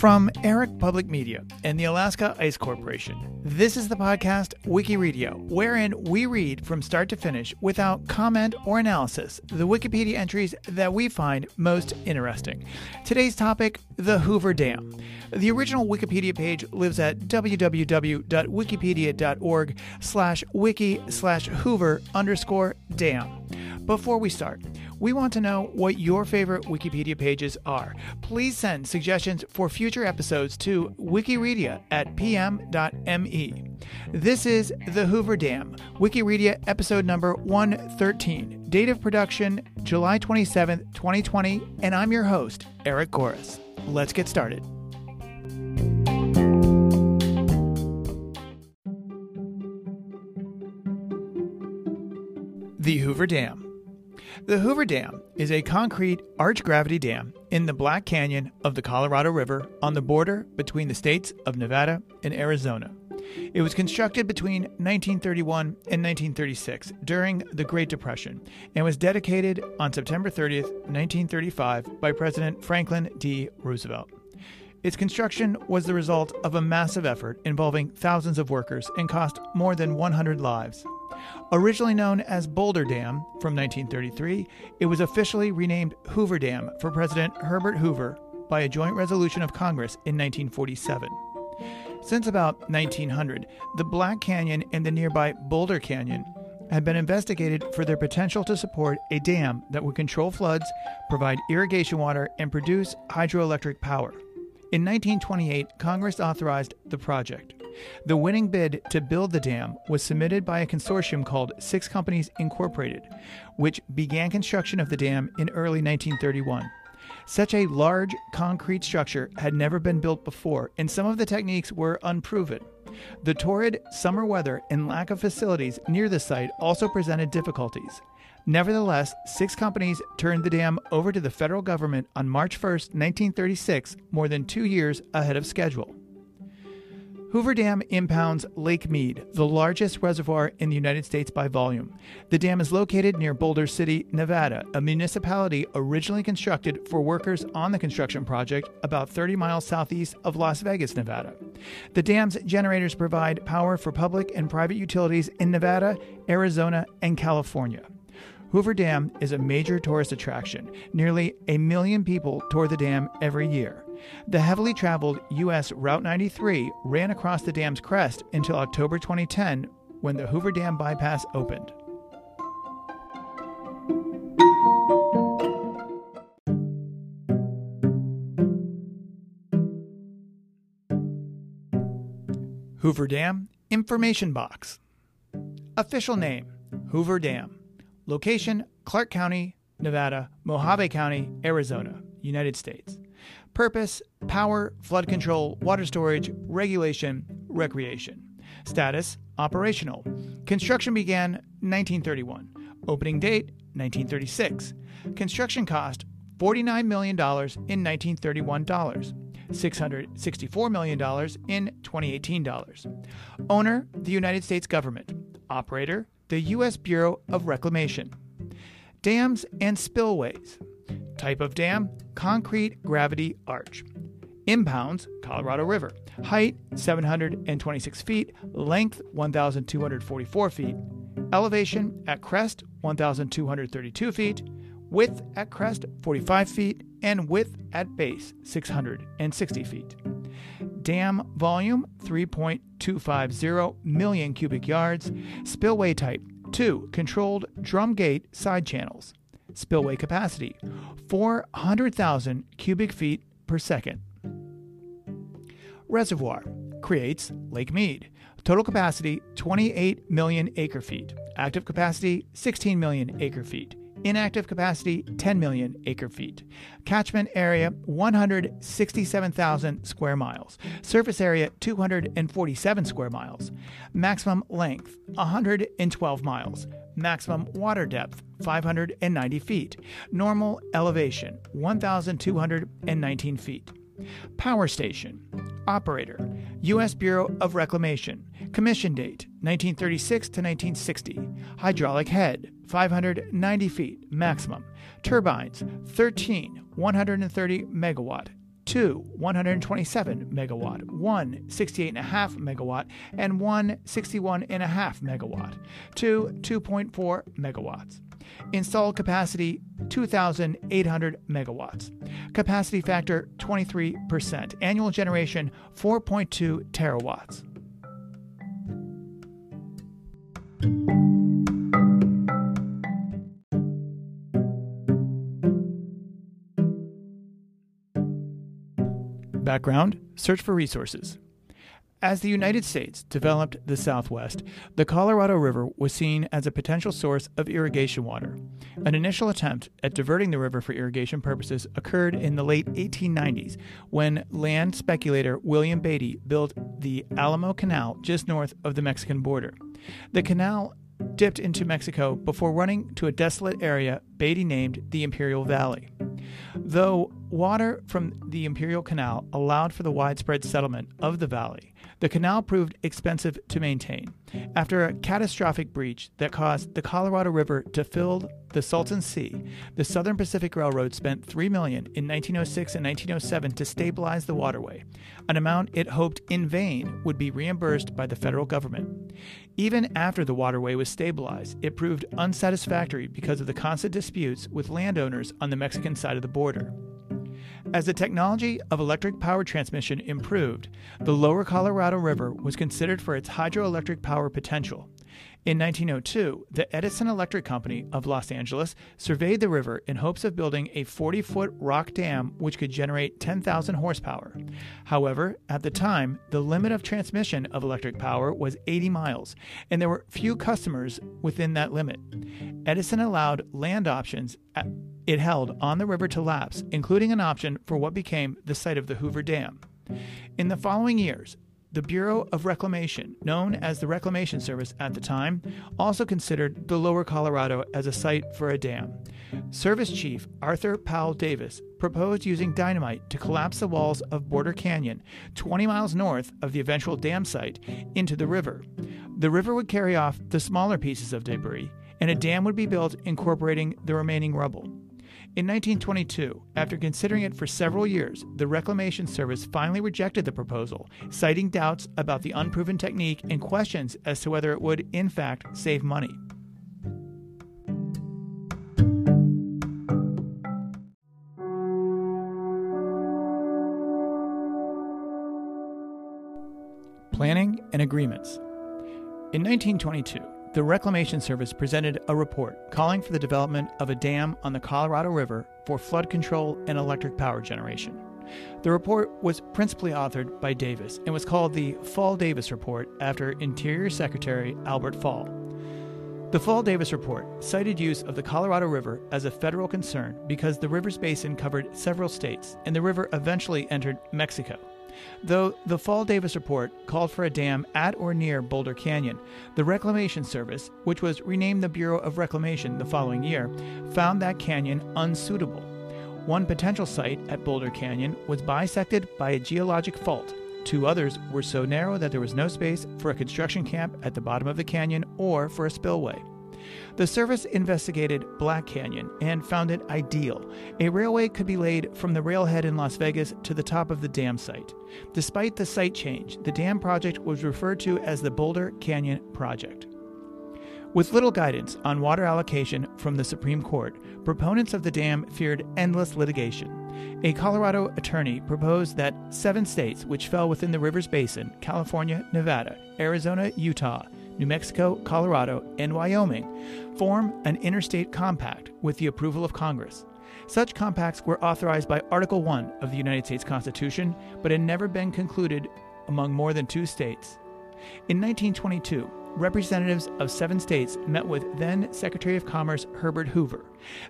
From Eric Public Media and the Alaska Ice Corporation, this is the podcast Wikiradio, wherein we read from start to finish without comment or analysis the Wikipedia entries that we find most interesting. Today's topic the Hoover Dam. The original Wikipedia page lives at www.wikipedia.org slash wiki slash hoover underscore dam. Before we start, we want to know what your favorite Wikipedia pages are. Please send suggestions for future episodes to Wikiradio at pm.me. This is The Hoover Dam, Wikiradio episode number 113. Date of production July 27th, 2020, and I'm your host, Eric Goris. Let's get started. Hoover Dam. The Hoover Dam is a concrete arch gravity dam in the Black Canyon of the Colorado River on the border between the states of Nevada and Arizona. It was constructed between 1931 and 1936 during the Great Depression and was dedicated on September 30, 1935, by President Franklin D. Roosevelt. Its construction was the result of a massive effort involving thousands of workers and cost more than 100 lives. Originally known as Boulder Dam from 1933, it was officially renamed Hoover Dam for President Herbert Hoover by a joint resolution of Congress in 1947. Since about 1900, the Black Canyon and the nearby Boulder Canyon had been investigated for their potential to support a dam that would control floods, provide irrigation water, and produce hydroelectric power. In 1928, Congress authorized the project. The winning bid to build the dam was submitted by a consortium called Six Companies Incorporated, which began construction of the dam in early 1931. Such a large concrete structure had never been built before, and some of the techniques were unproven. The torrid summer weather and lack of facilities near the site also presented difficulties. Nevertheless, six companies turned the dam over to the federal government on March 1, 1936, more than two years ahead of schedule. Hoover Dam impounds Lake Mead, the largest reservoir in the United States by volume. The dam is located near Boulder City, Nevada, a municipality originally constructed for workers on the construction project about 30 miles southeast of Las Vegas, Nevada. The dam's generators provide power for public and private utilities in Nevada, Arizona, and California. Hoover Dam is a major tourist attraction. Nearly a million people tour the dam every year. The heavily traveled U.S. Route 93 ran across the dam's crest until October 2010 when the Hoover Dam bypass opened. Hoover Dam Information Box Official name Hoover Dam Location Clark County, Nevada, Mohave County, Arizona, United States. Purpose Power, flood control, water storage, regulation, recreation. Status Operational. Construction began 1931. Opening date 1936. Construction cost $49 million in 1931 dollars. $664 million in 2018 dollars. Owner, the United States government. Operator, the U.S. Bureau of Reclamation. Dams and spillways. Type of dam concrete gravity arch. Impounds Colorado River. Height 726 feet. Length 1,244 feet. Elevation at crest 1,232 feet. Width at crest 45 feet. And width at base 660 feet. Dam volume 3.250 million cubic yards. Spillway type 2. Controlled drum gate side channels. Spillway capacity 400,000 cubic feet per second. Reservoir creates Lake Mead. Total capacity 28 million acre feet. Active capacity 16 million acre feet. Inactive capacity 10 million acre feet. Catchment area 167,000 square miles. Surface area 247 square miles. Maximum length 112 miles. Maximum water depth 590 feet. Normal elevation 1,219 feet. Power station. Operator U.S. Bureau of Reclamation. Commission date 1936 to 1960. Hydraulic head 590 feet maximum. Turbines 13 130 megawatt. 2 127 megawatt, 1 68.5 megawatt, and 1 61.5 megawatt, 2 2.4 megawatts. Installed capacity 2,800 megawatts. Capacity factor 23%. Annual generation 4.2 terawatts. Background Search for resources. As the United States developed the Southwest, the Colorado River was seen as a potential source of irrigation water. An initial attempt at diverting the river for irrigation purposes occurred in the late 1890s when land speculator William Beatty built the Alamo Canal just north of the Mexican border. The canal dipped into Mexico before running to a desolate area Beatty named the Imperial Valley. Though water from the Imperial Canal allowed for the widespread settlement of the valley, the canal proved expensive to maintain. After a catastrophic breach that caused the Colorado River to fill the Salton Sea, the Southern Pacific Railroad spent 3 million in 1906 and 1907 to stabilize the waterway, an amount it hoped in vain would be reimbursed by the federal government. Even after the waterway was stabilized, it proved unsatisfactory because of the constant disputes with landowners on the Mexican side of the border. As the technology of electric power transmission improved, the lower Colorado River was considered for its hydroelectric power potential. In 1902, the Edison Electric Company of Los Angeles surveyed the river in hopes of building a 40 foot rock dam which could generate 10,000 horsepower. However, at the time, the limit of transmission of electric power was 80 miles, and there were few customers within that limit. Edison allowed land options it held on the river to lapse, including an option for what became the site of the Hoover Dam. In the following years, the Bureau of Reclamation, known as the Reclamation Service at the time, also considered the lower Colorado as a site for a dam. Service Chief Arthur Powell Davis proposed using dynamite to collapse the walls of Boulder Canyon, 20 miles north of the eventual dam site, into the river. The river would carry off the smaller pieces of debris, and a dam would be built incorporating the remaining rubble. In 1922, after considering it for several years, the Reclamation Service finally rejected the proposal, citing doubts about the unproven technique and questions as to whether it would, in fact, save money. Planning and agreements. In 1922, the Reclamation Service presented a report calling for the development of a dam on the Colorado River for flood control and electric power generation. The report was principally authored by Davis and was called the Fall Davis Report after Interior Secretary Albert Fall. The Fall Davis Report cited use of the Colorado River as a federal concern because the river's basin covered several states and the river eventually entered Mexico. Though the Fall Davis report called for a dam at or near Boulder Canyon, the Reclamation Service, which was renamed the Bureau of Reclamation the following year, found that canyon unsuitable. One potential site at Boulder Canyon was bisected by a geologic fault. Two others were so narrow that there was no space for a construction camp at the bottom of the canyon or for a spillway. The service investigated Black Canyon and found it ideal. A railway could be laid from the railhead in Las Vegas to the top of the dam site. Despite the site change, the dam project was referred to as the Boulder Canyon Project. With little guidance on water allocation from the Supreme Court, proponents of the dam feared endless litigation. A Colorado attorney proposed that seven states which fell within the river's basin California, Nevada, Arizona, Utah, New Mexico, Colorado, and Wyoming form an interstate compact with the approval of Congress. Such compacts were authorized by Article 1 of the United States Constitution, but had never been concluded among more than two states. In 1922, representatives of seven states met with then Secretary of Commerce Herbert Hoover.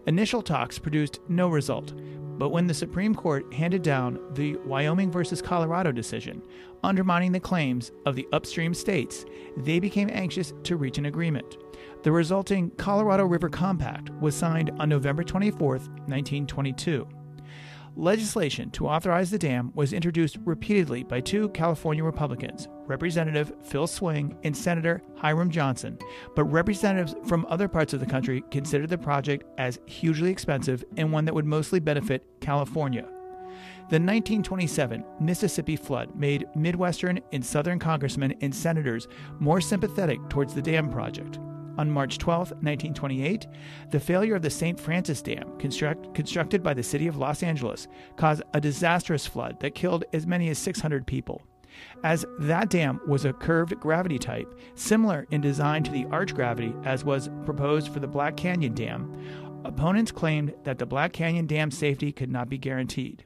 Initial talks produced no result, but when the Supreme Court handed down the Wyoming versus Colorado decision, undermining the claims of the upstream states, they became anxious to reach an agreement. The resulting Colorado River Compact was signed on November 24, 1922. Legislation to authorize the dam was introduced repeatedly by two California Republicans, Representative Phil Swing and Senator Hiram Johnson, but representatives from other parts of the country considered the project as hugely expensive and one that would mostly benefit California. The 1927 Mississippi flood made Midwestern and Southern congressmen and senators more sympathetic towards the dam project. On March 12, 1928, the failure of the St. Francis Dam, construct, constructed by the city of Los Angeles, caused a disastrous flood that killed as many as 600 people. As that dam was a curved gravity type, similar in design to the arch gravity as was proposed for the Black Canyon Dam, opponents claimed that the Black Canyon Dam safety could not be guaranteed.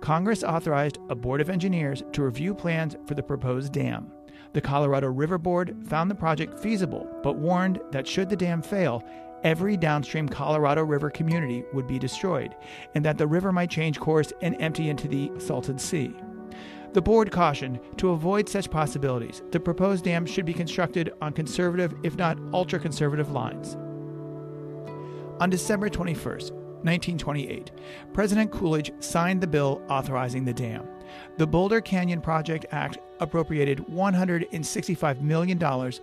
Congress authorized a board of engineers to review plans for the proposed dam. The Colorado River Board found the project feasible, but warned that should the dam fail, every downstream Colorado River community would be destroyed, and that the river might change course and empty into the Salton Sea. The board cautioned to avoid such possibilities, the proposed dam should be constructed on conservative, if not ultra conservative, lines. On December 21, 1928, President Coolidge signed the bill authorizing the dam. The Boulder Canyon Project Act appropriated $165 million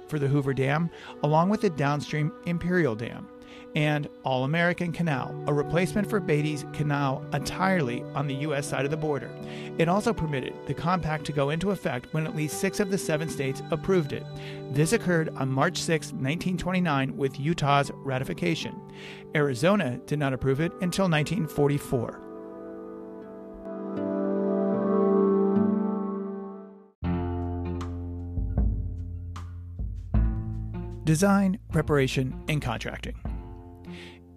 for the Hoover Dam, along with the downstream Imperial Dam and All American Canal, a replacement for Beatty's Canal entirely on the U.S. side of the border. It also permitted the compact to go into effect when at least six of the seven states approved it. This occurred on March 6, 1929, with Utah's ratification. Arizona did not approve it until 1944. Design, preparation, and contracting.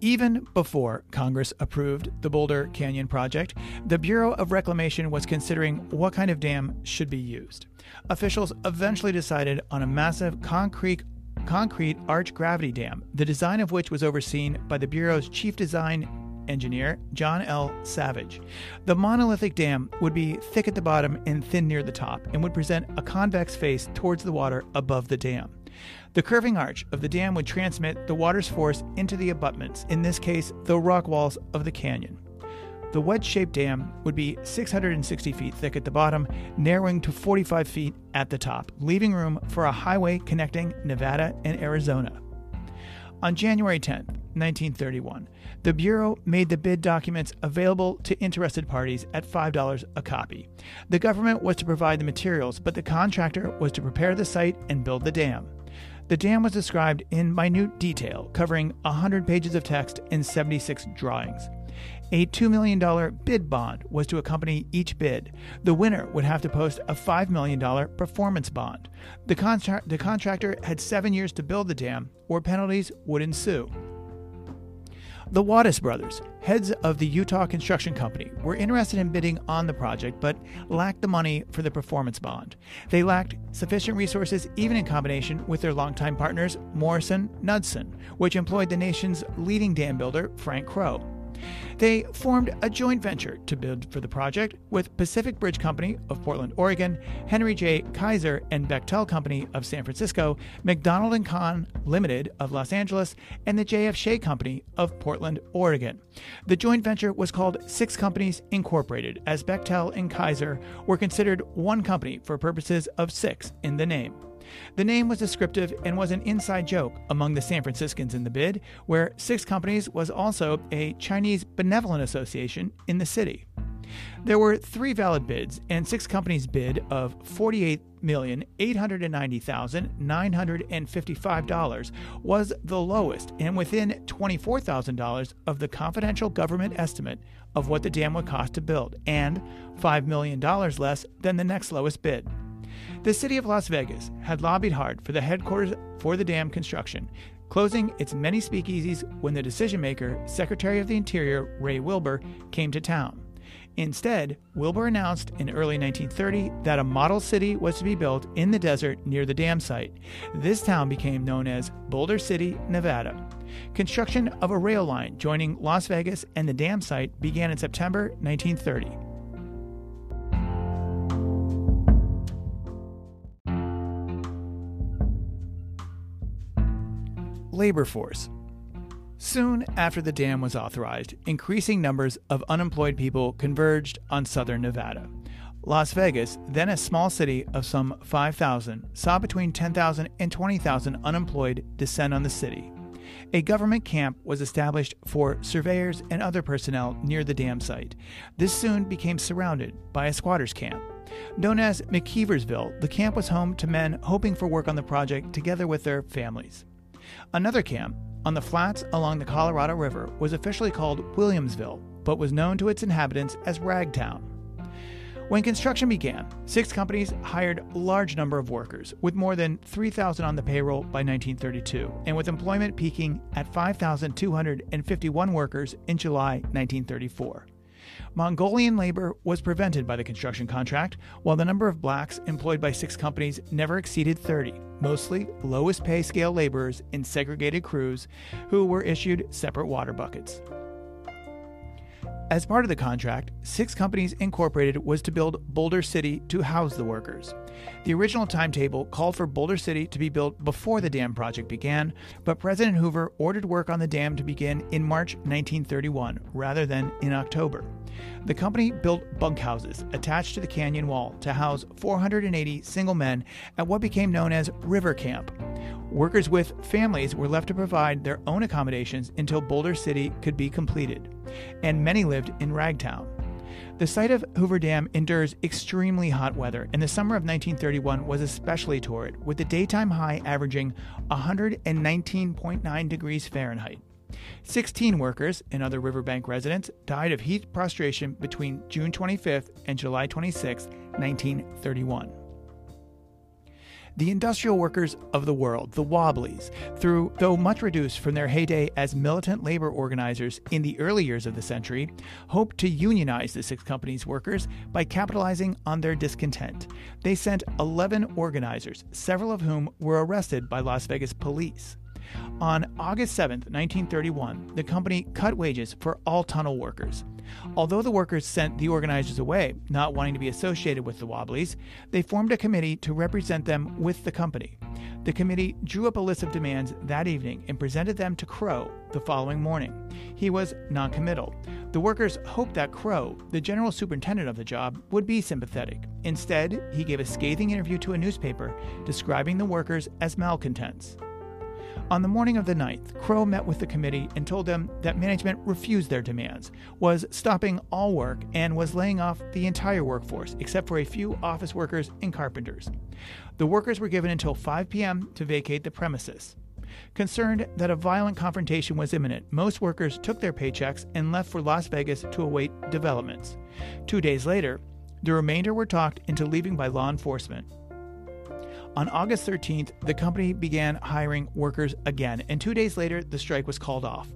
Even before Congress approved the Boulder Canyon project, the Bureau of Reclamation was considering what kind of dam should be used. Officials eventually decided on a massive concrete concrete arch gravity dam, the design of which was overseen by the Bureau's chief design engineer, John L. Savage. The monolithic dam would be thick at the bottom and thin near the top and would present a convex face towards the water above the dam. The curving arch of the dam would transmit the water's force into the abutments, in this case, the rock walls of the canyon. The wedge shaped dam would be 660 feet thick at the bottom, narrowing to 45 feet at the top, leaving room for a highway connecting Nevada and Arizona. On January 10, 1931, the Bureau made the bid documents available to interested parties at $5 a copy. The government was to provide the materials, but the contractor was to prepare the site and build the dam. The dam was described in minute detail, covering 100 pages of text and 76 drawings. A $2 million bid bond was to accompany each bid. The winner would have to post a $5 million performance bond. The, contra- the contractor had seven years to build the dam, or penalties would ensue. The Wattis brothers, heads of the Utah Construction Company, were interested in bidding on the project but lacked the money for the performance bond. They lacked sufficient resources even in combination with their longtime partners, Morrison Knudsen, which employed the nation's leading dam builder, Frank Crowe. They formed a joint venture to bid for the project with Pacific Bridge Company of Portland, Oregon, Henry J. Kaiser and Bechtel Company of San Francisco, McDonald and Kahn Limited of Los Angeles, and the J.F. Shea Company of Portland, Oregon. The joint venture was called Six Companies Incorporated, as Bechtel and Kaiser were considered one company for purposes of six in the name. The name was descriptive and was an inside joke among the San Franciscans in the bid, where Six Companies was also a Chinese benevolent association in the city. There were three valid bids, and Six Companies' bid of $48,890,955 was the lowest and within $24,000 of the confidential government estimate of what the dam would cost to build, and $5 million less than the next lowest bid. The city of Las Vegas had lobbied hard for the headquarters for the dam construction, closing its many speakeasies when the decision maker, Secretary of the Interior Ray Wilbur, came to town. Instead, Wilbur announced in early 1930 that a model city was to be built in the desert near the dam site. This town became known as Boulder City, Nevada. Construction of a rail line joining Las Vegas and the dam site began in September 1930. Labor force. Soon after the dam was authorized, increasing numbers of unemployed people converged on southern Nevada. Las Vegas, then a small city of some 5,000, saw between 10,000 and 20,000 unemployed descend on the city. A government camp was established for surveyors and other personnel near the dam site. This soon became surrounded by a squatters' camp. Known as McKeeversville, the camp was home to men hoping for work on the project together with their families. Another camp, on the flats along the Colorado River, was officially called Williamsville, but was known to its inhabitants as Ragtown. When construction began, six companies hired a large number of workers, with more than 3,000 on the payroll by 1932, and with employment peaking at 5,251 workers in July 1934. Mongolian labor was prevented by the construction contract, while the number of blacks employed by six companies never exceeded 30, mostly lowest pay scale laborers in segregated crews who were issued separate water buckets. As part of the contract, Six Companies Incorporated was to build Boulder City to house the workers. The original timetable called for Boulder City to be built before the dam project began, but President Hoover ordered work on the dam to begin in March 1931 rather than in October. The company built bunkhouses attached to the canyon wall to house 480 single men at what became known as River Camp. Workers with families were left to provide their own accommodations until Boulder City could be completed, and many lived in Ragtown. The site of Hoover Dam endures extremely hot weather, and the summer of 1931 was especially torrid, with the daytime high averaging 119.9 degrees Fahrenheit. 16 workers and other riverbank residents died of heat prostration between June 25th and July 26, 1931 the industrial workers of the world, the Wobblies, through though much reduced from their heyday as militant labor organizers in the early years of the century, hoped to unionize the six companies' workers by capitalizing on their discontent. They sent 11 organizers, several of whom were arrested by Las Vegas police. On August 7, 1931, the company cut wages for all tunnel workers. Although the workers sent the organizers away, not wanting to be associated with the Wobblies, they formed a committee to represent them with the company. The committee drew up a list of demands that evening and presented them to Crowe the following morning. He was noncommittal. The workers hoped that Crowe, the general superintendent of the job, would be sympathetic. Instead, he gave a scathing interview to a newspaper describing the workers as malcontents. On the morning of the 9th, Crowe met with the committee and told them that management refused their demands, was stopping all work, and was laying off the entire workforce except for a few office workers and carpenters. The workers were given until 5 p.m. to vacate the premises. Concerned that a violent confrontation was imminent, most workers took their paychecks and left for Las Vegas to await developments. Two days later, the remainder were talked into leaving by law enforcement. On August 13th, the company began hiring workers again, and two days later, the strike was called off.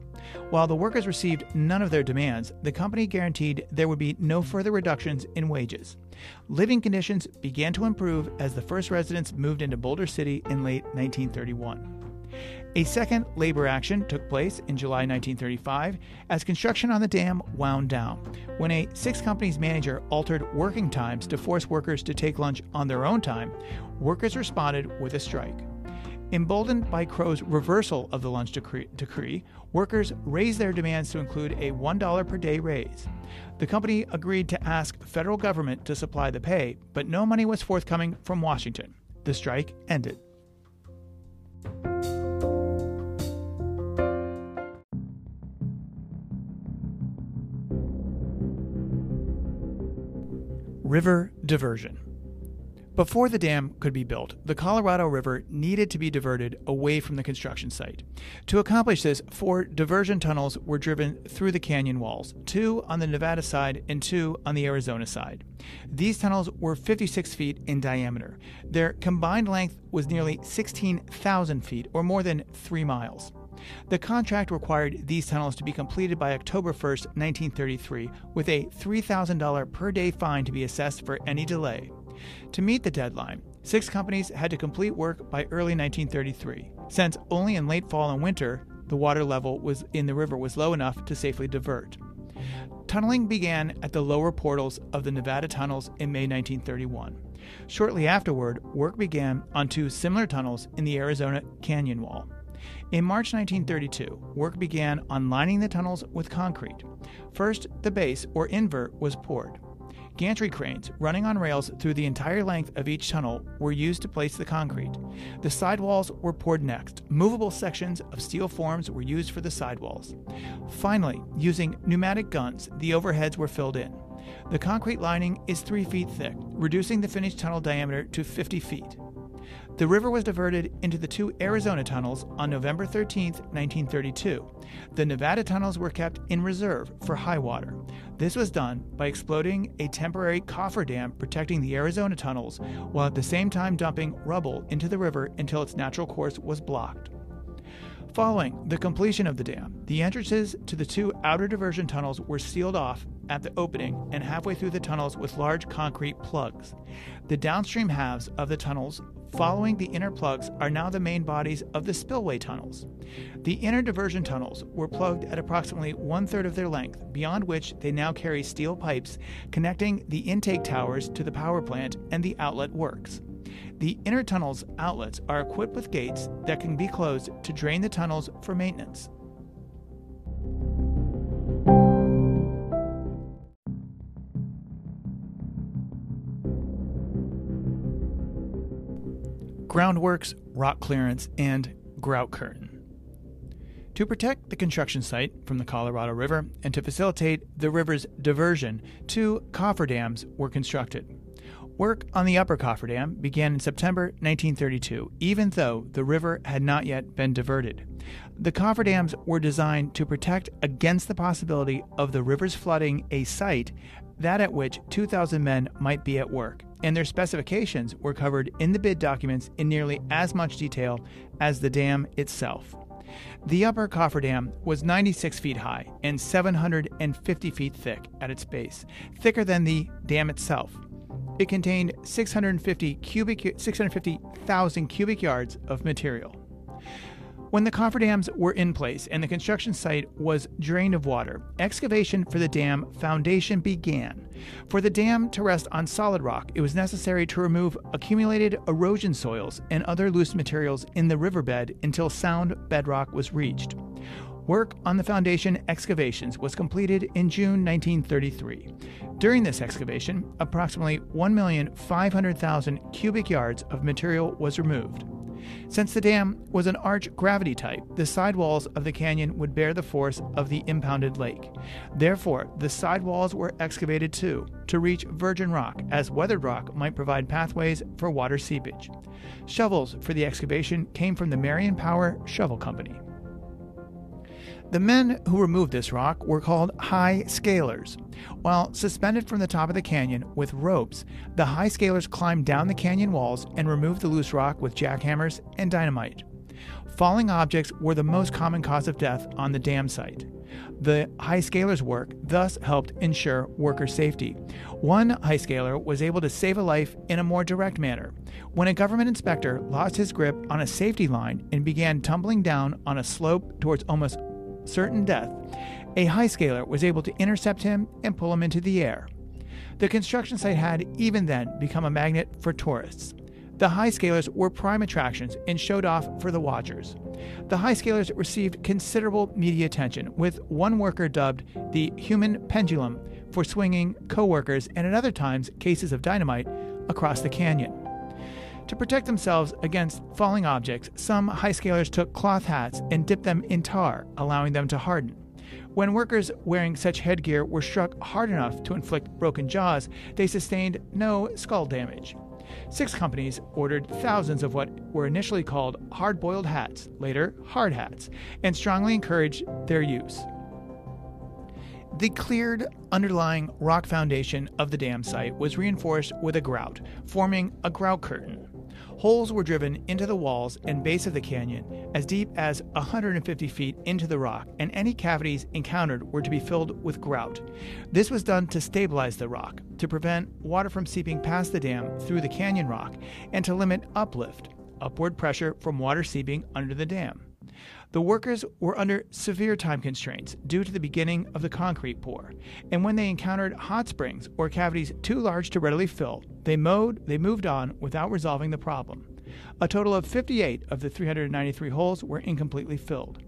While the workers received none of their demands, the company guaranteed there would be no further reductions in wages. Living conditions began to improve as the first residents moved into Boulder City in late 1931. A second labor action took place in July 1935 as construction on the dam wound down, when a six companies manager altered working times to force workers to take lunch on their own time. Workers responded with a strike. Emboldened by Crowe's reversal of the lunch decree, decree, workers raised their demands to include a $1 per day raise. The company agreed to ask the federal government to supply the pay, but no money was forthcoming from Washington. The strike ended. River diversion. Before the dam could be built, the Colorado River needed to be diverted away from the construction site. To accomplish this, four diversion tunnels were driven through the canyon walls, two on the Nevada side and two on the Arizona side. These tunnels were 56 feet in diameter. Their combined length was nearly 16,000 feet, or more than three miles. The contract required these tunnels to be completed by October 1, 1933, with a $3,000 per day fine to be assessed for any delay. To meet the deadline, six companies had to complete work by early 1933, since only in late fall and winter the water level was in the river was low enough to safely divert. Tunneling began at the lower portals of the Nevada tunnels in May 1931. Shortly afterward, work began on two similar tunnels in the Arizona Canyon Wall. In March 1932, work began on lining the tunnels with concrete. First, the base, or invert, was poured. Gantry cranes running on rails through the entire length of each tunnel were used to place the concrete. The sidewalls were poured next. Movable sections of steel forms were used for the sidewalls. Finally, using pneumatic guns, the overheads were filled in. The concrete lining is 3 feet thick, reducing the finished tunnel diameter to 50 feet. The river was diverted into the two Arizona tunnels on November 13, 1932. The Nevada tunnels were kept in reserve for high water. This was done by exploding a temporary cofferdam protecting the Arizona tunnels, while at the same time dumping rubble into the river until its natural course was blocked. Following the completion of the dam, the entrances to the two outer diversion tunnels were sealed off at the opening and halfway through the tunnels with large concrete plugs. The downstream halves of the tunnels following the inner plugs are now the main bodies of the spillway tunnels. The inner diversion tunnels were plugged at approximately one third of their length, beyond which they now carry steel pipes connecting the intake towers to the power plant and the outlet works. The inner tunnel's outlets are equipped with gates that can be closed to drain the tunnels for maintenance. Groundworks, rock clearance, and grout curtain. To protect the construction site from the Colorado River and to facilitate the river's diversion, two cofferdams were constructed. Work on the upper cofferdam began in September 1932, even though the river had not yet been diverted. The cofferdams were designed to protect against the possibility of the river's flooding a site that at which 2,000 men might be at work, and their specifications were covered in the bid documents in nearly as much detail as the dam itself. The upper cofferdam was 96 feet high and 750 feet thick at its base, thicker than the dam itself. It contained 650 cubic 650,000 cubic yards of material. When the cofferdams were in place and the construction site was drained of water, excavation for the dam foundation began. For the dam to rest on solid rock, it was necessary to remove accumulated erosion soils and other loose materials in the riverbed until sound bedrock was reached. Work on the foundation excavations was completed in June 1933. During this excavation, approximately 1,500,000 cubic yards of material was removed. Since the dam was an arch gravity type, the sidewalls of the canyon would bear the force of the impounded lake. Therefore, the sidewalls were excavated too, to reach virgin rock, as weathered rock might provide pathways for water seepage. Shovels for the excavation came from the Marion Power Shovel Company. The men who removed this rock were called high scalers. While suspended from the top of the canyon with ropes, the high scalers climbed down the canyon walls and removed the loose rock with jackhammers and dynamite. Falling objects were the most common cause of death on the dam site. The high scalers' work thus helped ensure worker safety. One high scaler was able to save a life in a more direct manner. When a government inspector lost his grip on a safety line and began tumbling down on a slope towards almost certain death, a high scaler was able to intercept him and pull him into the air. The construction site had, even then, become a magnet for tourists. The high scalers were prime attractions and showed off for the watchers. The high scalers received considerable media attention, with one worker dubbed the human pendulum for swinging co workers and at other times cases of dynamite across the canyon. To protect themselves against falling objects, some high scalers took cloth hats and dipped them in tar, allowing them to harden. When workers wearing such headgear were struck hard enough to inflict broken jaws, they sustained no skull damage. Six companies ordered thousands of what were initially called hard boiled hats, later hard hats, and strongly encouraged their use. The cleared underlying rock foundation of the dam site was reinforced with a grout, forming a grout curtain. Holes were driven into the walls and base of the canyon as deep as 150 feet into the rock, and any cavities encountered were to be filled with grout. This was done to stabilize the rock, to prevent water from seeping past the dam through the canyon rock, and to limit uplift, upward pressure from water seeping under the dam. The workers were under severe time constraints due to the beginning of the concrete pour, and when they encountered hot springs or cavities too large to readily fill, they mowed, they moved on without resolving the problem. A total of 58 of the 393 holes were incompletely filled.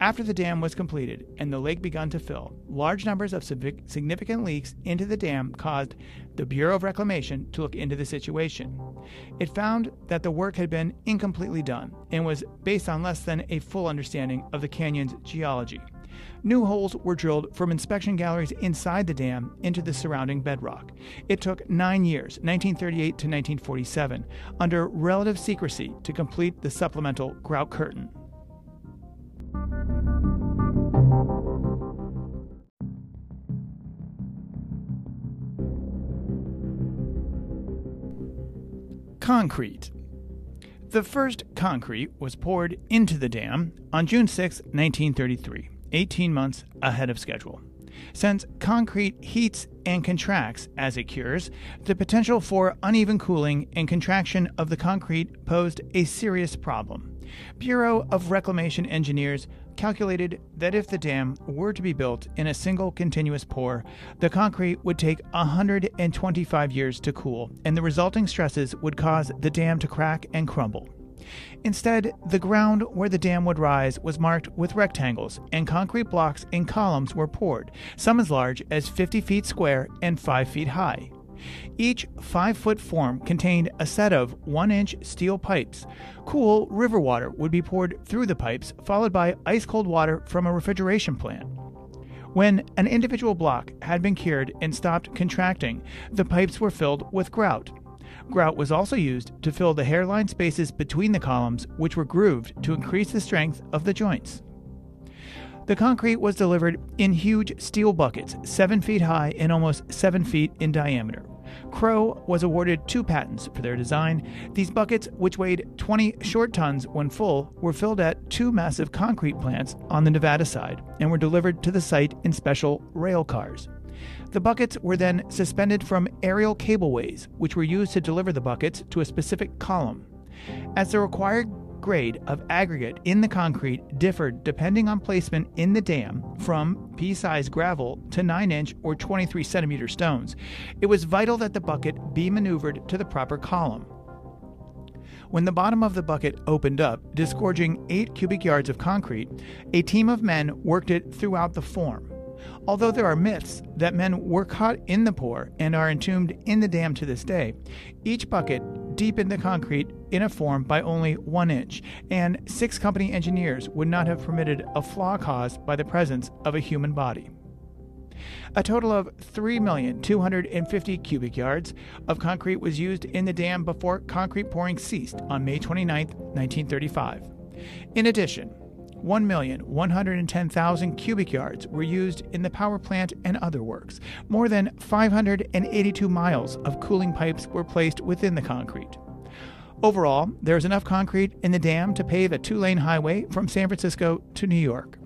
After the dam was completed and the lake begun to fill, large numbers of significant leaks into the dam caused the Bureau of Reclamation to look into the situation. It found that the work had been incompletely done and was based on less than a full understanding of the canyon's geology. New holes were drilled from inspection galleries inside the dam into the surrounding bedrock. It took nine years, 1938 to 1947, under relative secrecy to complete the supplemental grout curtain. Concrete. The first concrete was poured into the dam on June 6, 1933, 18 months ahead of schedule. Since concrete heats and contracts as it cures, the potential for uneven cooling and contraction of the concrete posed a serious problem. Bureau of Reclamation engineers calculated that if the dam were to be built in a single continuous pour, the concrete would take 125 years to cool, and the resulting stresses would cause the dam to crack and crumble. Instead, the ground where the dam would rise was marked with rectangles, and concrete blocks and columns were poured, some as large as 50 feet square and 5 feet high. Each 5 foot form contained a set of 1 inch steel pipes. Cool river water would be poured through the pipes, followed by ice cold water from a refrigeration plant. When an individual block had been cured and stopped contracting, the pipes were filled with grout. Grout was also used to fill the hairline spaces between the columns, which were grooved to increase the strength of the joints. The concrete was delivered in huge steel buckets, 7 feet high and almost 7 feet in diameter. Crowe was awarded two patents for their design. These buckets, which weighed 20 short tons when full, were filled at two massive concrete plants on the Nevada side and were delivered to the site in special rail cars. The buckets were then suspended from aerial cableways, which were used to deliver the buckets to a specific column. As the required grade of aggregate in the concrete differed depending on placement in the dam from pea sized gravel to 9 inch or 23 centimeter stones. It was vital that the bucket be maneuvered to the proper column. When the bottom of the bucket opened up, disgorging 8 cubic yards of concrete, a team of men worked it throughout the form. Although there are myths that men were caught in the pour and are entombed in the dam to this day, each bucket deepened the concrete in a form by only one inch, and six company engineers would not have permitted a flaw caused by the presence of a human body. A total of 3,250 cubic yards of concrete was used in the dam before concrete pouring ceased on May 29, 1935. In addition, 1,110,000 cubic yards were used in the power plant and other works. More than 582 miles of cooling pipes were placed within the concrete. Overall, there is enough concrete in the dam to pave a two lane highway from San Francisco to New York.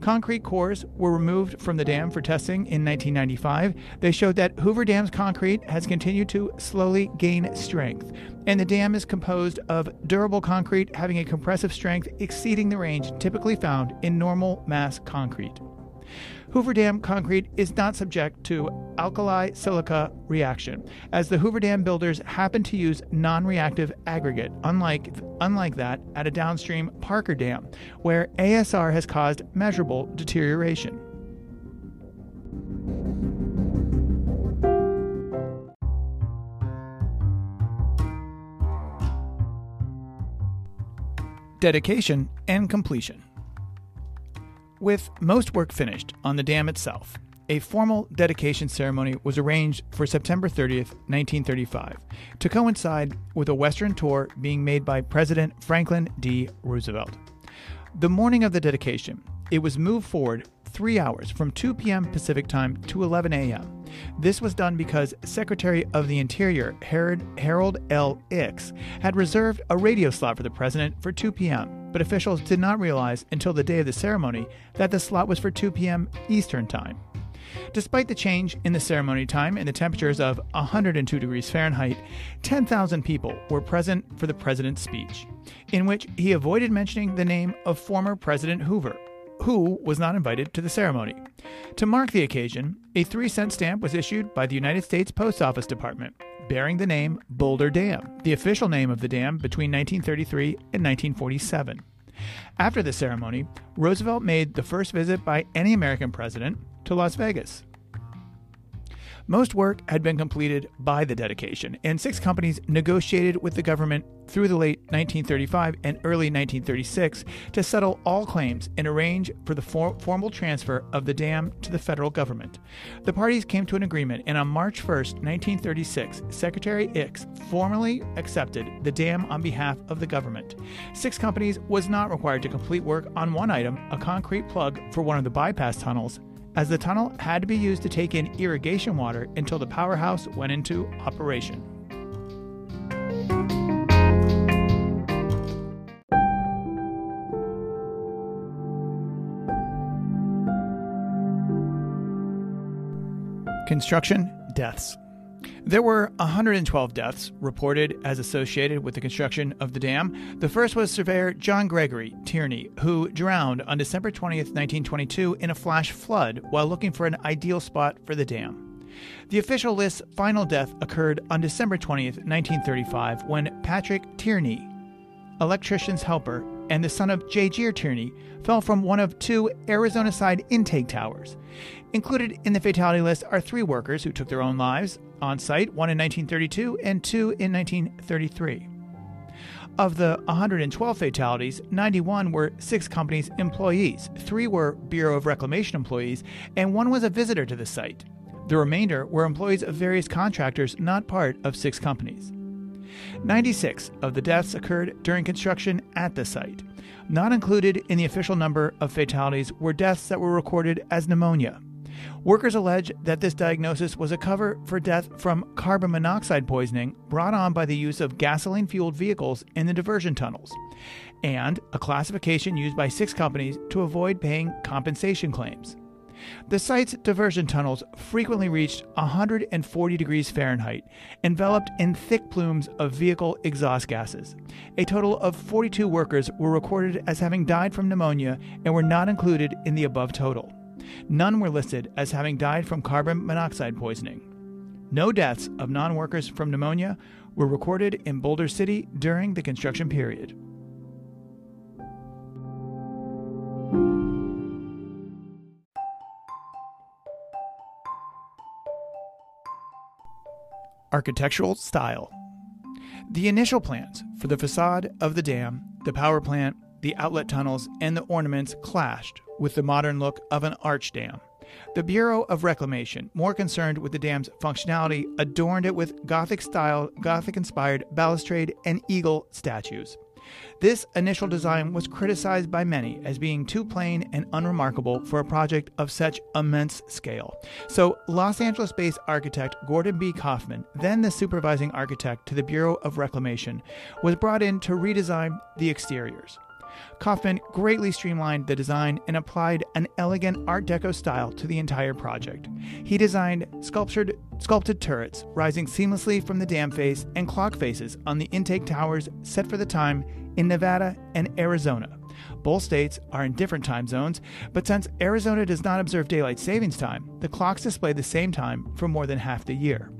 Concrete cores were removed from the dam for testing in 1995. They showed that Hoover Dam's concrete has continued to slowly gain strength, and the dam is composed of durable concrete having a compressive strength exceeding the range typically found in normal mass concrete. Hoover Dam concrete is not subject to alkali silica reaction, as the Hoover Dam builders happen to use non reactive aggregate, unlike, unlike that at a downstream Parker Dam, where ASR has caused measurable deterioration. Dedication and completion. With most work finished on the dam itself, a formal dedication ceremony was arranged for September 30th, 1935, to coincide with a Western tour being made by President Franklin D. Roosevelt. The morning of the dedication, it was moved forward three hours from 2 p.m. Pacific Time to 11 a.m. This was done because Secretary of the Interior Harold L. Ickes had reserved a radio slot for the president for 2 p.m but officials did not realize until the day of the ceremony that the slot was for 2 p.m. Eastern Time. Despite the change in the ceremony time and the temperatures of 102 degrees Fahrenheit, 10,000 people were present for the president's speech, in which he avoided mentioning the name of former President Hoover, who was not invited to the ceremony. To mark the occasion, a three cent stamp was issued by the United States Post Office Department bearing the name Boulder Dam, the official name of the dam between 1933 and 1947. After the ceremony, Roosevelt made the first visit by any American president to Las Vegas. Most work had been completed by the dedication, and six companies negotiated with the government through the late 1935 and early 1936 to settle all claims and arrange for the for- formal transfer of the dam to the federal government. The parties came to an agreement, and on March 1, 1936, Secretary Ickes formally accepted the dam on behalf of the government. Six companies was not required to complete work on one item, a concrete plug for one of the bypass tunnels, as the tunnel had to be used to take in irrigation water until the powerhouse went into operation. Construction deaths. There were 112 deaths reported as associated with the construction of the dam. The first was surveyor John Gregory Tierney, who drowned on December 20th, 1922, in a flash flood while looking for an ideal spot for the dam. The official list's final death occurred on December 20th, 1935, when Patrick Tierney, electrician's helper, and the son of J. Tierney fell from one of two Arizona side intake towers. Included in the fatality list are three workers who took their own lives on site, one in 1932 and two in 1933. Of the 112 fatalities, 91 were six companies' employees, three were Bureau of Reclamation employees, and one was a visitor to the site. The remainder were employees of various contractors not part of six companies. 96 of the deaths occurred during construction at the site. Not included in the official number of fatalities were deaths that were recorded as pneumonia. Workers allege that this diagnosis was a cover for death from carbon monoxide poisoning brought on by the use of gasoline fueled vehicles in the diversion tunnels, and a classification used by six companies to avoid paying compensation claims. The site's diversion tunnels frequently reached 140 degrees Fahrenheit, enveloped in thick plumes of vehicle exhaust gases. A total of 42 workers were recorded as having died from pneumonia and were not included in the above total. None were listed as having died from carbon monoxide poisoning. No deaths of non workers from pneumonia were recorded in Boulder City during the construction period. Architectural style. The initial plans for the facade of the dam, the power plant, the outlet tunnels, and the ornaments clashed with the modern look of an arch dam. The Bureau of Reclamation, more concerned with the dam's functionality, adorned it with Gothic style, Gothic inspired balustrade and eagle statues. This initial design was criticized by many as being too plain and unremarkable for a project of such immense scale. So, Los Angeles based architect Gordon B. Kaufmann, then the supervising architect to the Bureau of Reclamation, was brought in to redesign the exteriors. Kaufmann greatly streamlined the design and applied an elegant Art Deco style to the entire project. He designed sculptured, sculpted turrets rising seamlessly from the dam face and clock faces on the intake towers set for the time in Nevada and Arizona. Both states are in different time zones, but since Arizona does not observe daylight savings time, the clocks display the same time for more than half the year.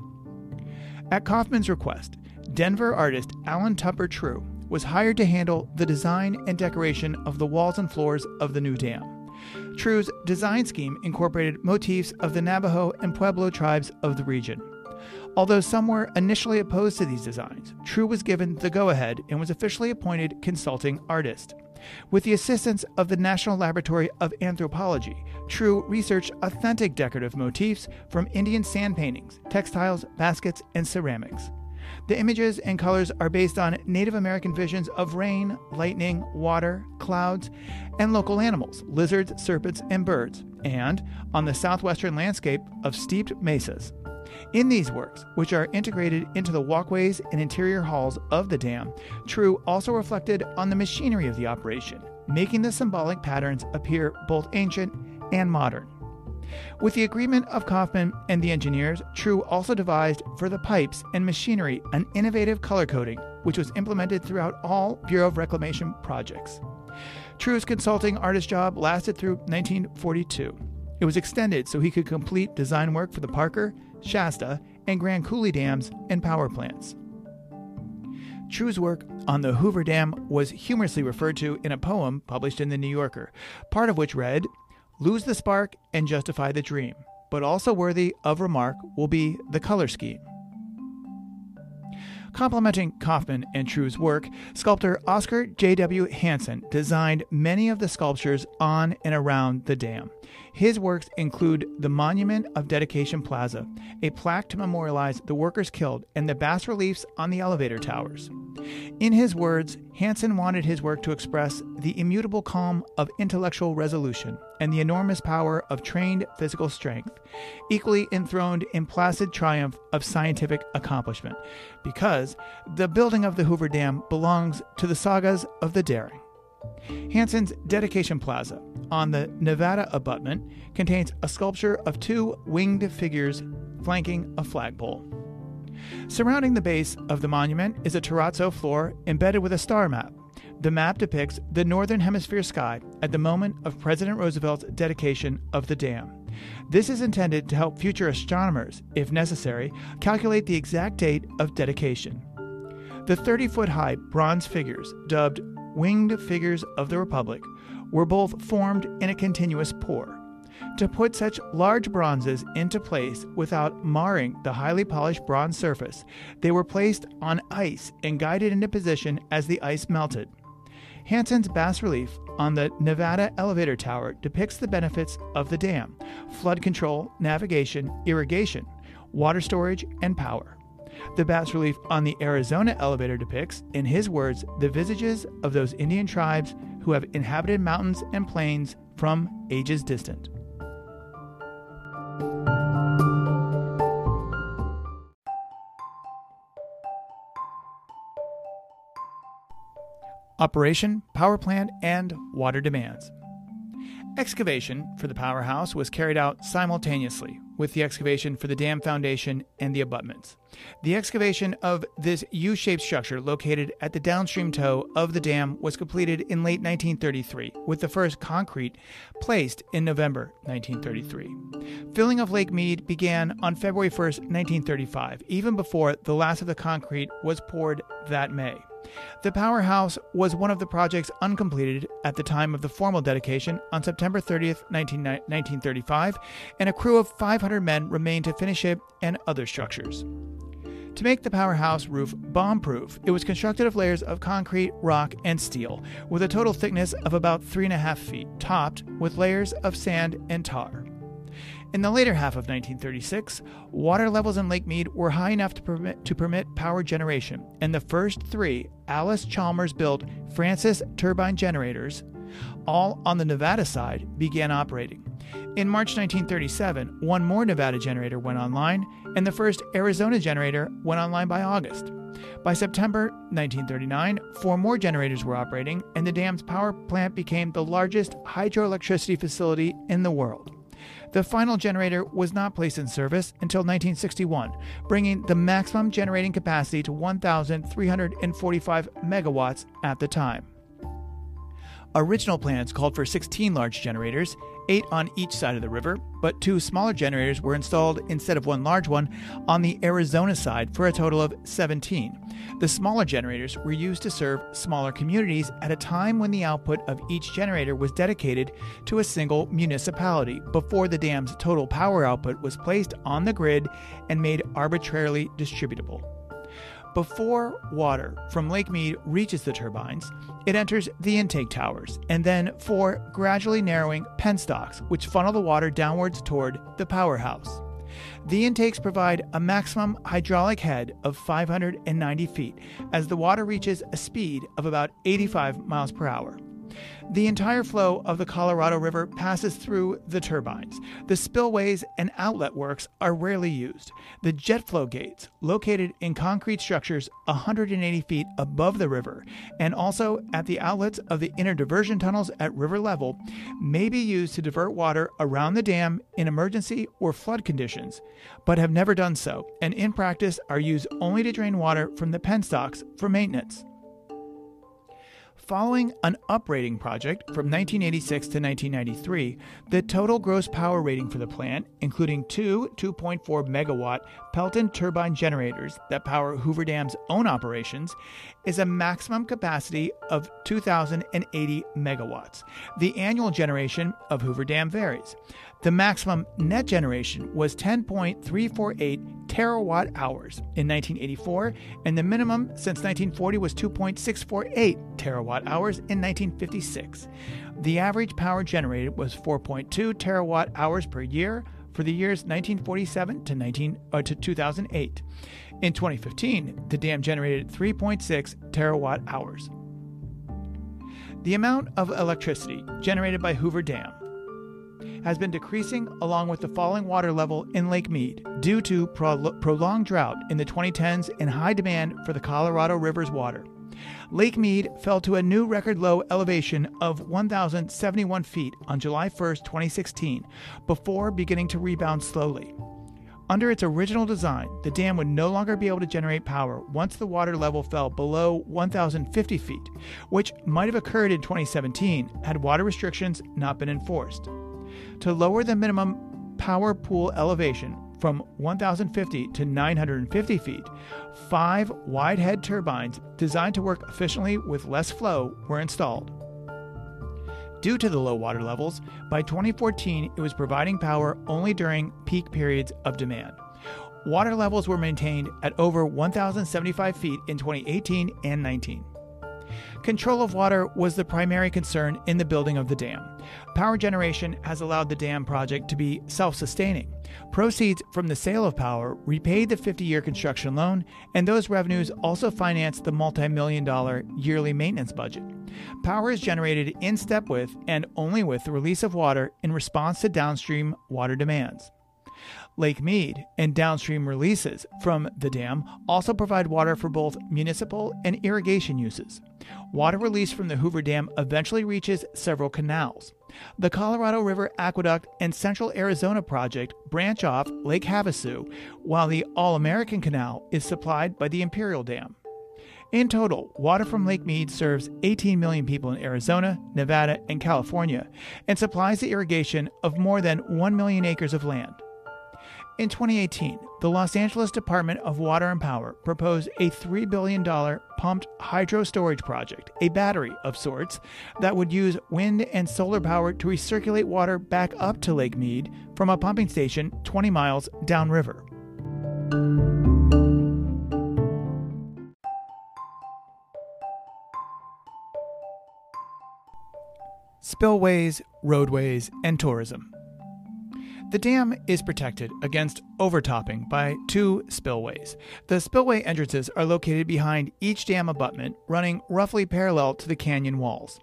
At Kaufmann's request, Denver artist Allen Tupper True was hired to handle the design and decoration of the walls and floors of the new dam. True's design scheme incorporated motifs of the Navajo and Pueblo tribes of the region. Although some were initially opposed to these designs, True was given the go ahead and was officially appointed consulting artist. With the assistance of the National Laboratory of Anthropology, True researched authentic decorative motifs from Indian sand paintings, textiles, baskets, and ceramics. The images and colors are based on Native American visions of rain, lightning, water, clouds, and local animals, lizards, serpents, and birds, and on the southwestern landscape of steeped mesas. In these works, which are integrated into the walkways and interior halls of the dam, True also reflected on the machinery of the operation, making the symbolic patterns appear both ancient and modern. With the agreement of Kaufmann and the engineers, True also devised for the pipes and machinery an innovative color coding, which was implemented throughout all Bureau of Reclamation projects. True's consulting artist job lasted through 1942. It was extended so he could complete design work for the Parker, Shasta, and Grand Coulee dams and power plants. True's work on the Hoover Dam was humorously referred to in a poem published in The New Yorker, part of which read, Lose the spark and justify the dream, but also worthy of remark will be the color scheme. Complementing Kaufmann and True's work, sculptor Oskar J.W. Hansen designed many of the sculptures on and around the dam. His works include the Monument of Dedication Plaza, a plaque to memorialize the workers killed, and the bas reliefs on the elevator towers. In his words, Hansen wanted his work to express the immutable calm of intellectual resolution and the enormous power of trained physical strength, equally enthroned in placid triumph of scientific accomplishment, because the building of the Hoover Dam belongs to the sagas of the daring. Hansen's Dedication Plaza on the Nevada abutment contains a sculpture of two winged figures flanking a flagpole. Surrounding the base of the monument is a terrazzo floor embedded with a star map. The map depicts the northern hemisphere sky at the moment of President Roosevelt's dedication of the dam. This is intended to help future astronomers, if necessary, calculate the exact date of dedication. The 30 foot high bronze figures, dubbed Winged Figures of the Republic, were both formed in a continuous pour. To put such large bronzes into place without marring the highly polished bronze surface, they were placed on ice and guided into position as the ice melted. Hansen's bas relief on the Nevada Elevator Tower depicts the benefits of the dam flood control, navigation, irrigation, water storage, and power. The bas relief on the Arizona elevator depicts, in his words, the visages of those Indian tribes who have inhabited mountains and plains from ages distant. Operation, power plant, and water demands. Excavation for the powerhouse was carried out simultaneously with the excavation for the dam foundation and the abutments. The excavation of this U shaped structure located at the downstream toe of the dam was completed in late 1933, with the first concrete placed in November 1933. Filling of Lake Mead began on February 1, 1935, even before the last of the concrete was poured that May. The powerhouse was one of the projects uncompleted at the time of the formal dedication on September 30th, 1935, and a crew of 500 men remained to finish it and other structures. To make the powerhouse roof bomb proof, it was constructed of layers of concrete, rock, and steel, with a total thickness of about 3.5 feet, topped with layers of sand and tar. In the later half of 1936, water levels in Lake Mead were high enough to permit, to permit power generation, and the first three Allis-Chalmers built Francis turbine generators, all on the Nevada side, began operating. In March 1937, one more Nevada generator went online, and the first Arizona generator went online by August. By September 1939, four more generators were operating, and the dam's power plant became the largest hydroelectricity facility in the world. The final generator was not placed in service until 1961, bringing the maximum generating capacity to 1,345 megawatts at the time. Original plans called for 16 large generators, eight on each side of the river, but two smaller generators were installed instead of one large one on the Arizona side for a total of 17. The smaller generators were used to serve smaller communities at a time when the output of each generator was dedicated to a single municipality before the dam's total power output was placed on the grid and made arbitrarily distributable. Before water from Lake Mead reaches the turbines, it enters the intake towers and then four gradually narrowing penstocks, which funnel the water downwards toward the powerhouse. The intakes provide a maximum hydraulic head of 590 feet as the water reaches a speed of about 85 miles per hour. The entire flow of the Colorado River passes through the turbines. The spillways and outlet works are rarely used. The jet flow gates, located in concrete structures 180 feet above the river and also at the outlets of the inner diversion tunnels at river level, may be used to divert water around the dam in emergency or flood conditions, but have never done so, and in practice are used only to drain water from the penstocks for maintenance. Following an uprating project from 1986 to 1993, the total gross power rating for the plant, including two 2.4 megawatt Pelton turbine generators that power Hoover Dam's own operations, is a maximum capacity of 2,080 megawatts. The annual generation of Hoover Dam varies. The maximum net generation was 10.348 terawatt hours in 1984, and the minimum since 1940 was 2.648 terawatt hours in 1956. The average power generated was 4.2 terawatt hours per year for the years 1947 to, 19, uh, to 2008. In 2015, the dam generated 3.6 terawatt hours. The amount of electricity generated by Hoover Dam has been decreasing along with the falling water level in Lake Mead due to pro- prolonged drought in the 2010s and high demand for the Colorado River's water. Lake Mead fell to a new record low elevation of 1,071 feet on July 1, 2016, before beginning to rebound slowly. Under its original design, the dam would no longer be able to generate power once the water level fell below 1,050 feet, which might have occurred in 2017 had water restrictions not been enforced. To lower the minimum power pool elevation from 1,050 to 950 feet, five wide head turbines designed to work efficiently with less flow were installed. Due to the low water levels, by 2014 it was providing power only during peak periods of demand. Water levels were maintained at over 1,075 feet in 2018 and 19. Control of water was the primary concern in the building of the dam. Power generation has allowed the dam project to be self sustaining. Proceeds from the sale of power repaid the 50 year construction loan, and those revenues also financed the multi million dollar yearly maintenance budget. Power is generated in step with and only with the release of water in response to downstream water demands. Lake Mead and downstream releases from the dam also provide water for both municipal and irrigation uses. Water released from the Hoover Dam eventually reaches several canals. The Colorado River Aqueduct and Central Arizona Project branch off Lake Havasu, while the All American Canal is supplied by the Imperial Dam. In total, water from Lake Mead serves 18 million people in Arizona, Nevada, and California, and supplies the irrigation of more than 1 million acres of land. In 2018, the Los Angeles Department of Water and Power proposed a $3 billion pumped hydro storage project, a battery of sorts, that would use wind and solar power to recirculate water back up to Lake Mead from a pumping station 20 miles downriver. Spillways, roadways, and tourism. The dam is protected against overtopping by two spillways. The spillway entrances are located behind each dam abutment, running roughly parallel to the canyon walls.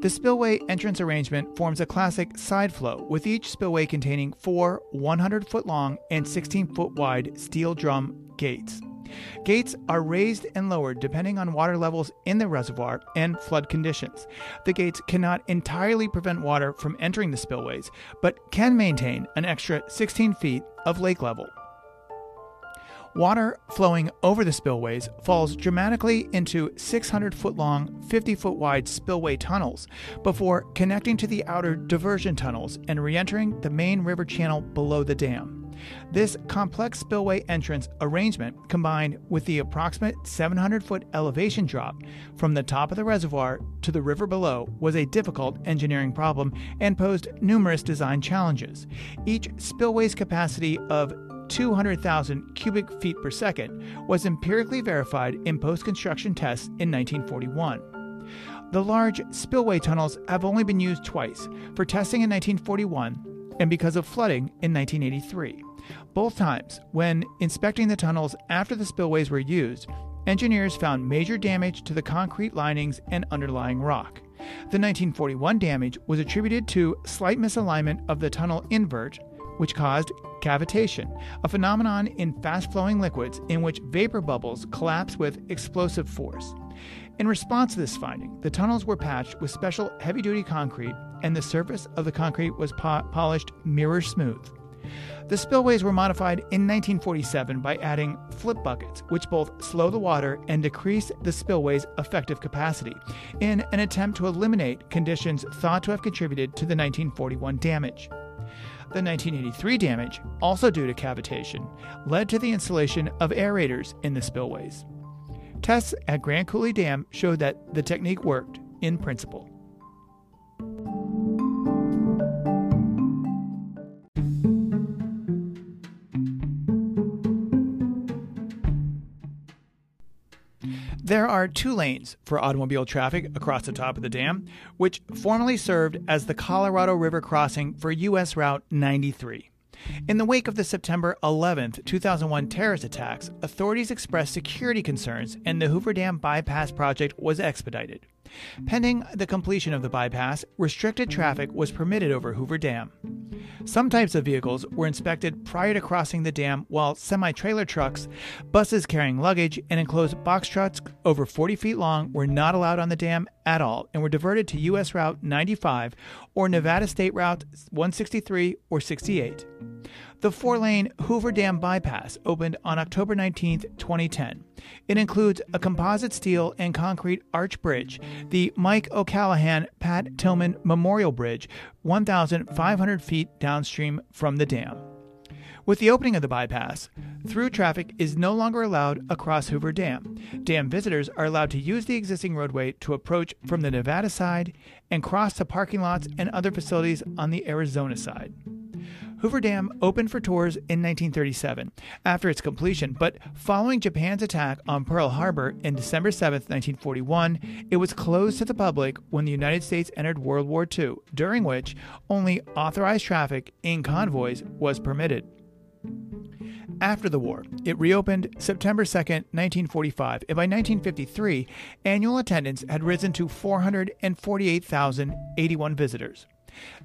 The spillway entrance arrangement forms a classic side flow, with each spillway containing four 100 foot long and 16 foot wide steel drum gates. Gates are raised and lowered depending on water levels in the reservoir and flood conditions. The gates cannot entirely prevent water from entering the spillways, but can maintain an extra 16 feet of lake level. Water flowing over the spillways falls dramatically into 600 foot long, 50 foot wide spillway tunnels before connecting to the outer diversion tunnels and re entering the main river channel below the dam. This complex spillway entrance arrangement, combined with the approximate 700 foot elevation drop from the top of the reservoir to the river below, was a difficult engineering problem and posed numerous design challenges. Each spillway's capacity of 200,000 cubic feet per second was empirically verified in post construction tests in 1941. The large spillway tunnels have only been used twice for testing in 1941 and because of flooding in 1983. Both times, when inspecting the tunnels after the spillways were used, engineers found major damage to the concrete linings and underlying rock. The 1941 damage was attributed to slight misalignment of the tunnel invert, which caused cavitation, a phenomenon in fast flowing liquids in which vapor bubbles collapse with explosive force. In response to this finding, the tunnels were patched with special heavy duty concrete and the surface of the concrete was po- polished mirror smooth. The spillways were modified in 1947 by adding flip buckets, which both slow the water and decrease the spillway's effective capacity, in an attempt to eliminate conditions thought to have contributed to the 1941 damage. The 1983 damage, also due to cavitation, led to the installation of aerators in the spillways. Tests at Grand Coulee Dam showed that the technique worked in principle. There are two lanes for automobile traffic across the top of the dam, which formerly served as the Colorado River crossing for U.S. Route 93. In the wake of the September 11, 2001 terrorist attacks, authorities expressed security concerns and the Hoover Dam bypass project was expedited. Pending the completion of the bypass, restricted traffic was permitted over Hoover Dam. Some types of vehicles were inspected prior to crossing the dam, while semi trailer trucks, buses carrying luggage, and enclosed box trucks over 40 feet long were not allowed on the dam at all and were diverted to U.S. Route 95 or Nevada State Route 163 or 68. The four lane Hoover Dam bypass opened on October 19, 2010. It includes a composite steel and concrete arch bridge, the Mike O'Callaghan Pat Tillman Memorial Bridge, 1,500 feet downstream from the dam. With the opening of the bypass, through traffic is no longer allowed across Hoover Dam. Dam visitors are allowed to use the existing roadway to approach from the Nevada side and cross to parking lots and other facilities on the Arizona side. Hoover Dam opened for tours in 1937 after its completion, but following Japan's attack on Pearl Harbor in December 7, 1941, it was closed to the public when the United States entered World War II, during which only authorized traffic in convoys was permitted. After the war, it reopened September 2, 1945, and by 1953, annual attendance had risen to 448,081 visitors.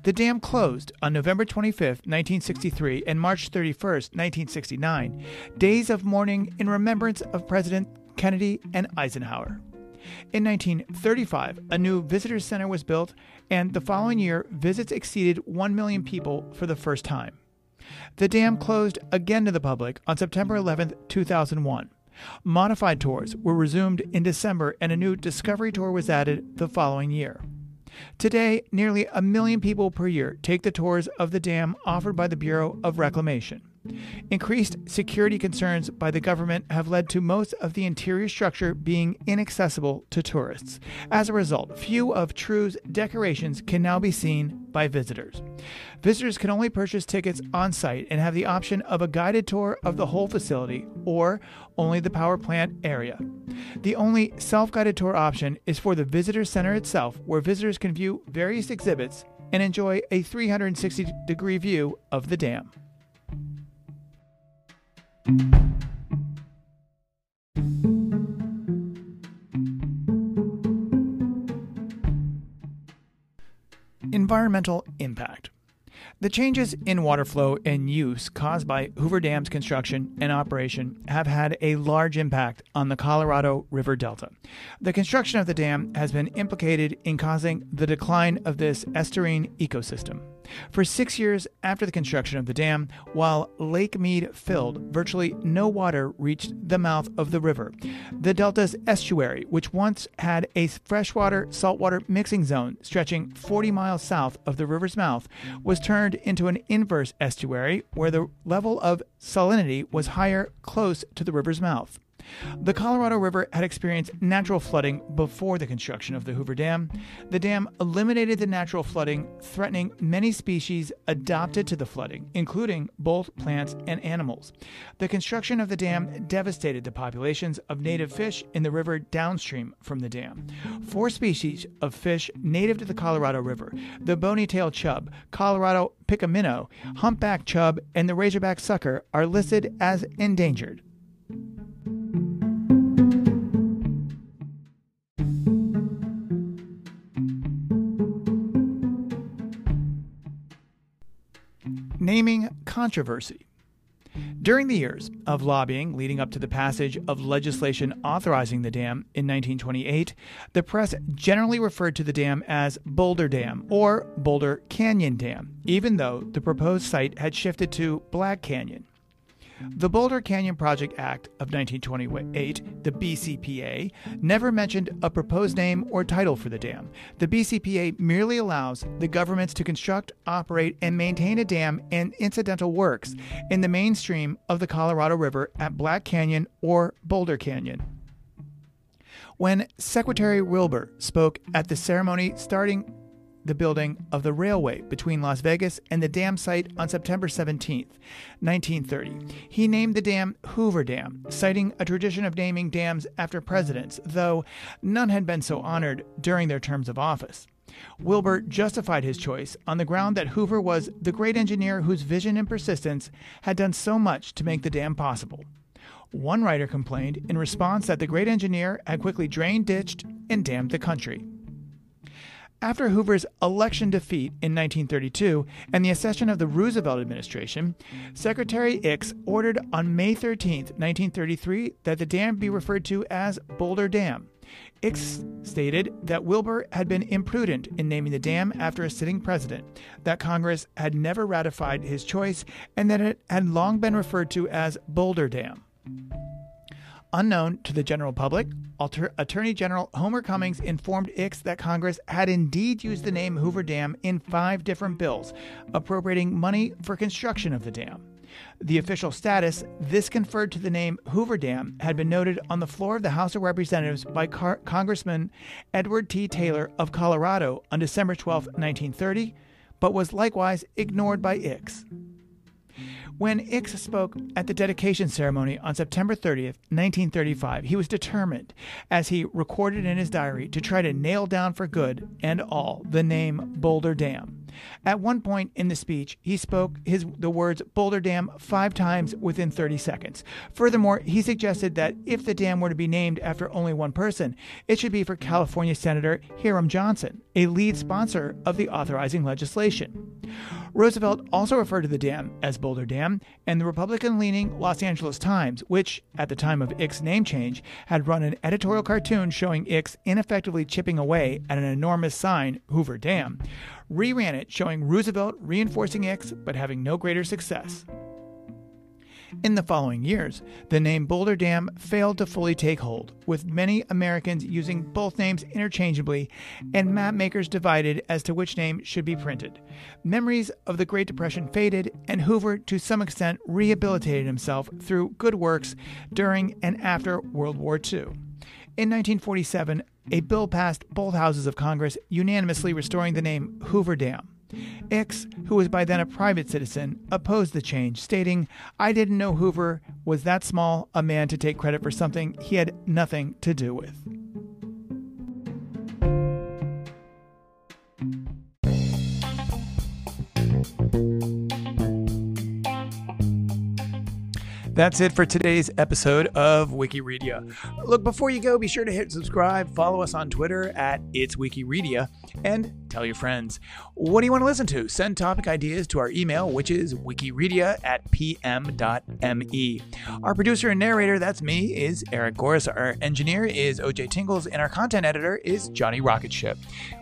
The dam closed on November 25, 1963 and March 31, 1969, days of mourning in remembrance of President Kennedy and Eisenhower. In 1935, a new visitor center was built, and the following year, visits exceeded 1 million people for the first time. The dam closed again to the public on September 11, 2001. Modified tours were resumed in December, and a new Discovery tour was added the following year. Today, nearly a million people per year take the tours of the dam offered by the Bureau of Reclamation. Increased security concerns by the government have led to most of the interior structure being inaccessible to tourists. As a result, few of True's decorations can now be seen by visitors. Visitors can only purchase tickets on site and have the option of a guided tour of the whole facility or only the power plant area. The only self guided tour option is for the visitor center itself, where visitors can view various exhibits and enjoy a 360 degree view of the dam. Environmental impact. The changes in water flow and use caused by Hoover Dam's construction and operation have had a large impact on the Colorado River Delta. The construction of the dam has been implicated in causing the decline of this estuarine ecosystem. For six years after the construction of the dam, while Lake Mead filled, virtually no water reached the mouth of the river. The delta's estuary, which once had a freshwater saltwater mixing zone stretching 40 miles south of the river's mouth, was turned into an inverse estuary where the level of salinity was higher close to the river's mouth. The Colorado River had experienced natural flooding before the construction of the Hoover Dam. The dam eliminated the natural flooding, threatening many species adapted to the flooding, including both plants and animals. The construction of the dam devastated the populations of native fish in the river downstream from the dam. Four species of fish native to the Colorado River the bony chub, Colorado pikeminnow, humpback chub, and the razorback sucker are listed as endangered. Naming controversy. During the years of lobbying leading up to the passage of legislation authorizing the dam in 1928, the press generally referred to the dam as Boulder Dam or Boulder Canyon Dam, even though the proposed site had shifted to Black Canyon. The Boulder Canyon Project Act of 1928, the BCPA, never mentioned a proposed name or title for the dam. The BCPA merely allows the governments to construct, operate, and maintain a dam and incidental works in the mainstream of the Colorado River at Black Canyon or Boulder Canyon. When Secretary Wilbur spoke at the ceremony starting the building of the railway between Las Vegas and the dam site on September 17, 1930. He named the dam Hoover Dam, citing a tradition of naming dams after presidents, though none had been so honored during their terms of office. Wilbur justified his choice on the ground that Hoover was the great engineer whose vision and persistence had done so much to make the dam possible. One writer complained in response that the great engineer had quickly drained, ditched, and dammed the country. After Hoover's election defeat in 1932 and the accession of the Roosevelt administration, Secretary Ickes ordered on May 13, 1933, that the dam be referred to as Boulder Dam. Ickes stated that Wilbur had been imprudent in naming the dam after a sitting president, that Congress had never ratified his choice, and that it had long been referred to as Boulder Dam. Unknown to the general public, Alter- Attorney General Homer Cummings informed Ickes that Congress had indeed used the name Hoover Dam in five different bills, appropriating money for construction of the dam. The official status this conferred to the name Hoover Dam had been noted on the floor of the House of Representatives by Car- Congressman Edward T. Taylor of Colorado on December 12, 1930, but was likewise ignored by Ickes. When Ickes spoke at the dedication ceremony on September 30th, 1935, he was determined, as he recorded in his diary, to try to nail down for good and all the name Boulder Dam. At one point in the speech, he spoke his the words Boulder Dam five times within 30 seconds. Furthermore, he suggested that if the dam were to be named after only one person, it should be for California Senator Hiram Johnson, a lead sponsor of the authorizing legislation. Roosevelt also referred to the dam as Boulder Dam, and the Republican leaning Los Angeles Times, which, at the time of Ickes' name change, had run an editorial cartoon showing Ickes ineffectively chipping away at an enormous sign, Hoover Dam, reran it showing Roosevelt reinforcing Ickes but having no greater success. In the following years, the name Boulder Dam failed to fully take hold, with many Americans using both names interchangeably and map makers divided as to which name should be printed. Memories of the Great Depression faded, and Hoover, to some extent, rehabilitated himself through good works during and after World War II. In 1947, a bill passed both houses of Congress unanimously restoring the name Hoover Dam. Ickes, who was by then a private citizen, opposed the change, stating, I didn't know Hoover was that small a man to take credit for something he had nothing to do with. That's it for today's episode of Wikiredia. Look, before you go, be sure to hit subscribe, follow us on Twitter at It's Wikiredia, and tell your friends. What do you want to listen to? Send topic ideas to our email, which is wikiredia at pm.me. Our producer and narrator, that's me, is Eric Goris. Our engineer is OJ Tingles, and our content editor is Johnny Rocketship.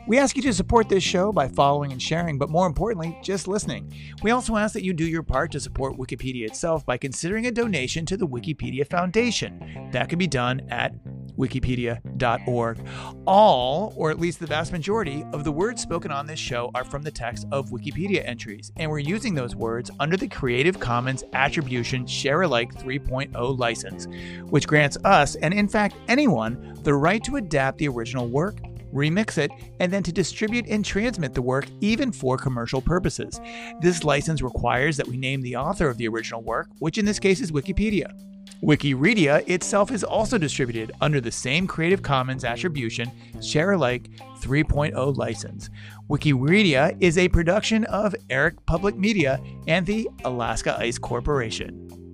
We ask you to support this show by following and sharing, but more importantly, just listening. We also ask that you do your part to support Wikipedia itself by considering a donation to the Wikipedia Foundation. That can be done at wikipedia.org. All, or at least the vast majority, of the words spoken on this show are from the text of Wikipedia entries, and we're using those words under the Creative Commons Attribution Share Alike 3.0 license, which grants us, and in fact anyone, the right to adapt the original work remix it, and then to distribute and transmit the work even for commercial purposes. This license requires that we name the author of the original work, which in this case is Wikipedia. Wikiredia itself is also distributed under the same Creative Commons Attribution Share Alike 3.0 license. Wikiredia is a production of Eric Public Media and the Alaska Ice Corporation.